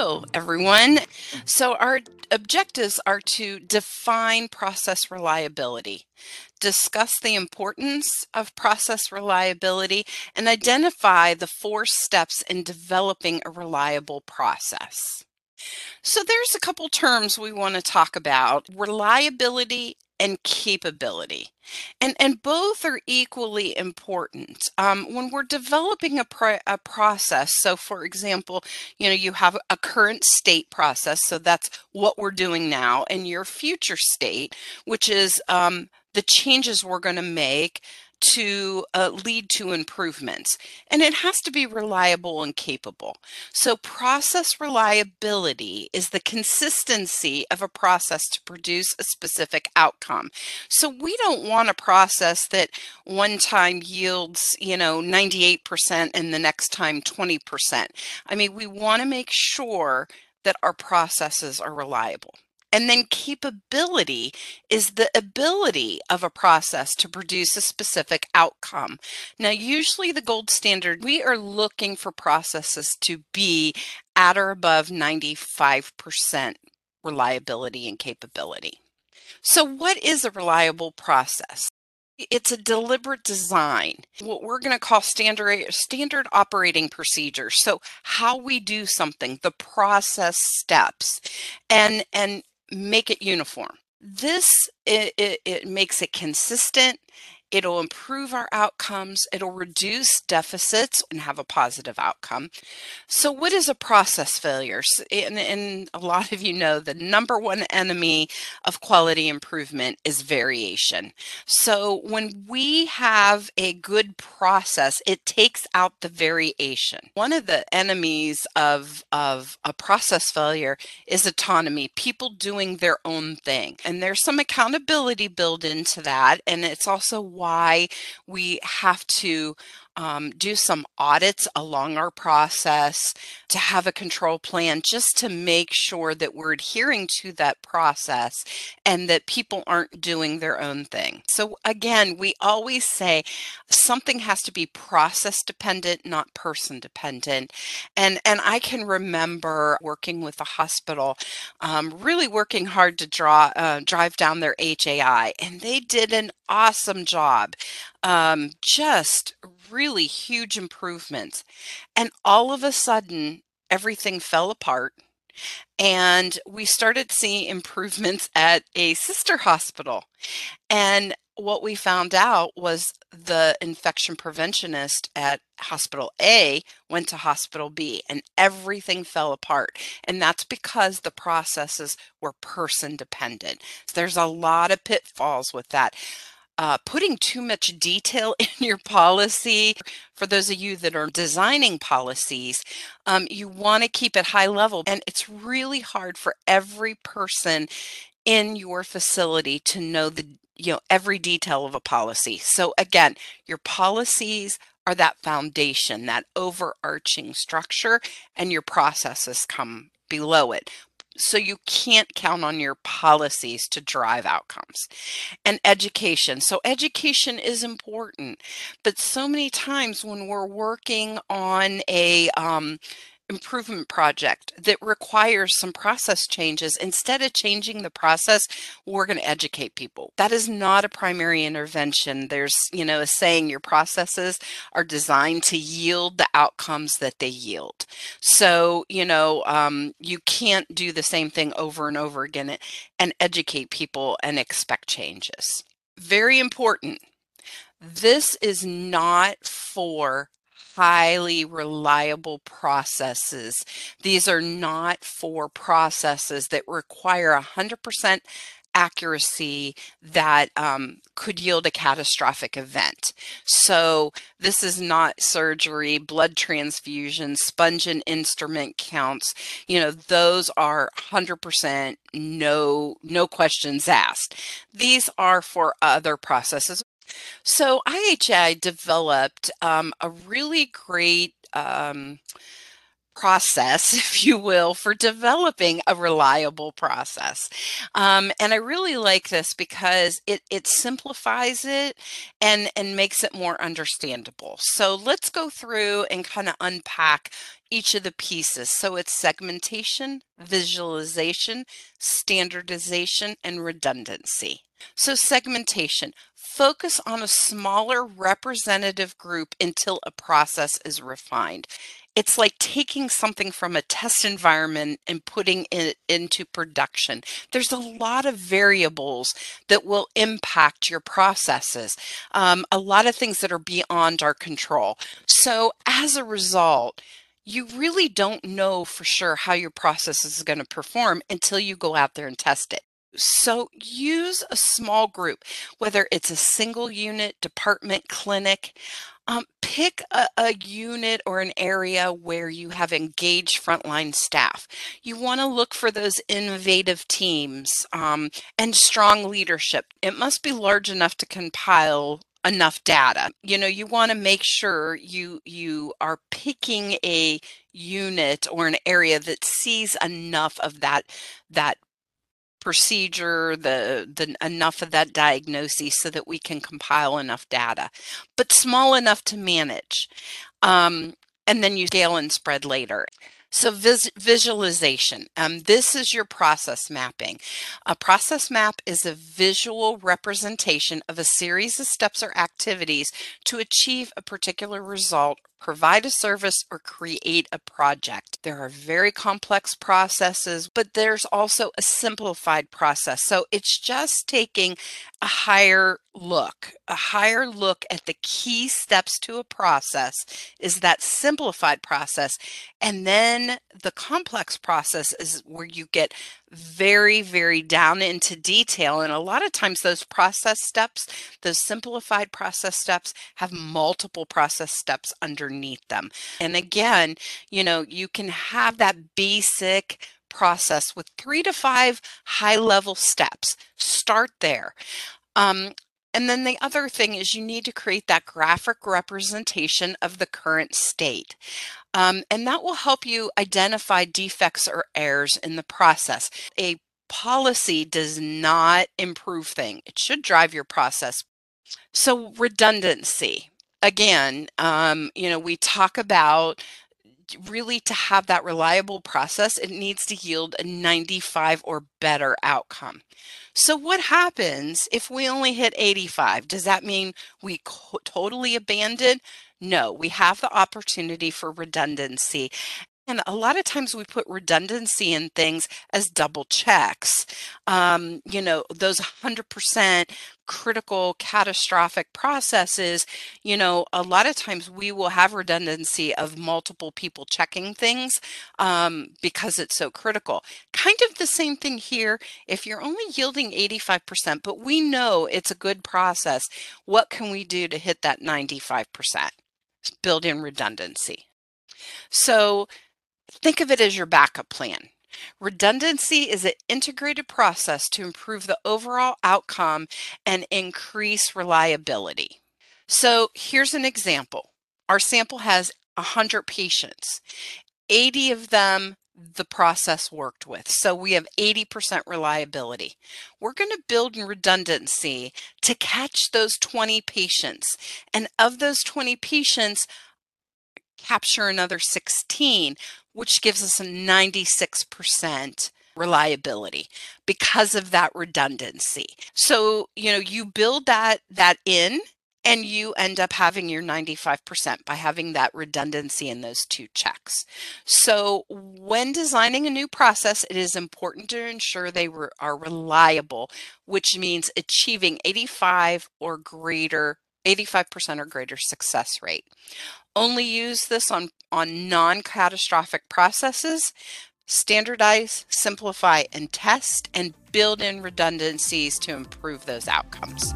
Hello, everyone. So, our objectives are to define process reliability, discuss the importance of process reliability, and identify the four steps in developing a reliable process. So, there's a couple terms we want to talk about reliability and capability. And, and both are equally important. Um, when we're developing a, pro- a process, so for example, you know, you have a current state process, so that's what we're doing now, and your future state, which is um, the changes we're going to make to uh, lead to improvements. And it has to be reliable and capable. So, process reliability is the consistency of a process to produce a specific outcome. So, we don't want a process that one time yields, you know, 98% and the next time 20%. I mean, we want to make sure that our processes are reliable. And then capability is the ability of a process to produce a specific outcome. Now, usually the gold standard, we are looking for processes to be at or above 95% reliability and capability. So, what is a reliable process? It's a deliberate design, what we're going to call standard standard operating procedures. So how we do something, the process steps, and and make it uniform. This it, it, it makes it consistent It'll improve our outcomes. It'll reduce deficits and have a positive outcome. So, what is a process failure? And, and, a lot of you know the number one enemy of quality improvement is variation. So, when we have a good process, it takes out the variation. One of the enemies of, of a process failure is autonomy, people doing their own thing. And there's some accountability built into that. And it's also why we have to um, do some audits along our process to have a control plan just to make sure that we're adhering to that process and that people aren't doing their own thing. So, again, we always say something has to be process dependent, not person dependent. And, and I can remember working with a hospital, um, really working hard to draw, uh, drive down their HAI, and they did an awesome job um, just really huge improvements. And all of a sudden, everything fell apart. And we started seeing improvements at a sister hospital. And what we found out was the infection preventionist at hospital A went to hospital B and everything fell apart. And that's because the processes were person dependent. So there's a lot of pitfalls with that uh, putting too much detail in your policy. For those of you that are designing policies, um, you want to keep it high level. And it's really hard for every person in your facility to know the you know every detail of a policy. So again, your policies are that foundation, that overarching structure, and your processes come below it so you can't count on your policies to drive outcomes and education. So education is important but so many times when we're working on a um, improvement project that requires some process changes, instead of changing the process, we're going to educate people. That is not a primary intervention. There's, you know, a saying your processes are designed to yield the outcomes that they yield. So, you know, um, you can't do the same thing over and over again and educate people and expect changes. Very important. This is not for highly reliable processes. These are not for processes that require 100% accuracy that um, could yield a catastrophic event. So this is not surgery, blood transfusion, sponge and instrument counts. You know, those are 100% no no questions asked. These are for other processes so IHI developed um, a really great um, process, if you will, for developing a reliable process. Um, and I really like this because it, it simplifies it and, and makes it more understandable. So let's go through and kind of unpack each of the pieces. So it's segmentation, visualization, standardization, and redundancy. So segmentation, focus on a smaller representative group until a process is refined it's like taking something from a test environment and putting it into production. There's a lot of variables that will impact your processes, um, a lot of things that are beyond our control. So, as a result, you really don't know for sure how your process is going to perform until you go out there and test it. So use a small group, whether it's a single unit, department, clinic. Um, pick a, a, unit or an area where you have engaged frontline staff. You want to look for those innovative teams um, and strong leadership. It must be large enough to compile enough data. You know, you want to make sure you you are picking a unit or an area that sees enough of that that procedure, the, the enough of that diagnosis so that we can compile enough data, but small enough to manage. Um, and then you scale and spread later. So vis visualization, um, this is your process mapping. A process map is a visual representation of a series of steps or activities to achieve a particular result provide a service, or create a project. There are very complex processes, but there's also a simplified process. So it's just taking a higher look, a higher look at the key steps to a process is that simplified process. And then the complex process is where you get very, very down into detail. And a lot of times, those process steps, those simplified process steps, have multiple process steps underneath them. And again, you know, you can have that basic process with three to five high level steps. Start there. Um, and then the other thing is you need to create that graphic representation of the current state. Um, and that will help you identify defects or errors in the process. A policy does not improve things. It should drive your process. So redundancy. Again, um, you know, we talk about really to have that reliable process, it needs to yield a 95 or better outcome. So what happens if we only hit 85? Does that mean we totally abandon? No, we have the opportunity for redundancy. And a lot of times we put redundancy in things as double checks. Um, you know, those 100% critical catastrophic processes, you know, a lot of times we will have redundancy of multiple people checking things um, because it's so critical. Kind of the same thing here. If you're only yielding 85%, but we know it's a good process, what can we do to hit that 95%? Build in redundancy. So Think of it as your backup plan. Redundancy is an integrated process to improve the overall outcome and increase reliability. So here's an example. Our sample has 100 patients. 80 of them the process worked with. So we have 80% reliability. We're going to build in redundancy to catch those 20 patients. And of those 20 patients, capture another 16, which gives us a 96% reliability because of that redundancy. So, you know, you build that that in and you end up having your 95% by having that redundancy in those two checks. So, when designing a new process, it is important to ensure they re- are reliable, which means achieving 85 or greater 85% or greater success rate. Only use this on, on non-catastrophic processes. Standardize, simplify, and test, and build in redundancies to improve those outcomes.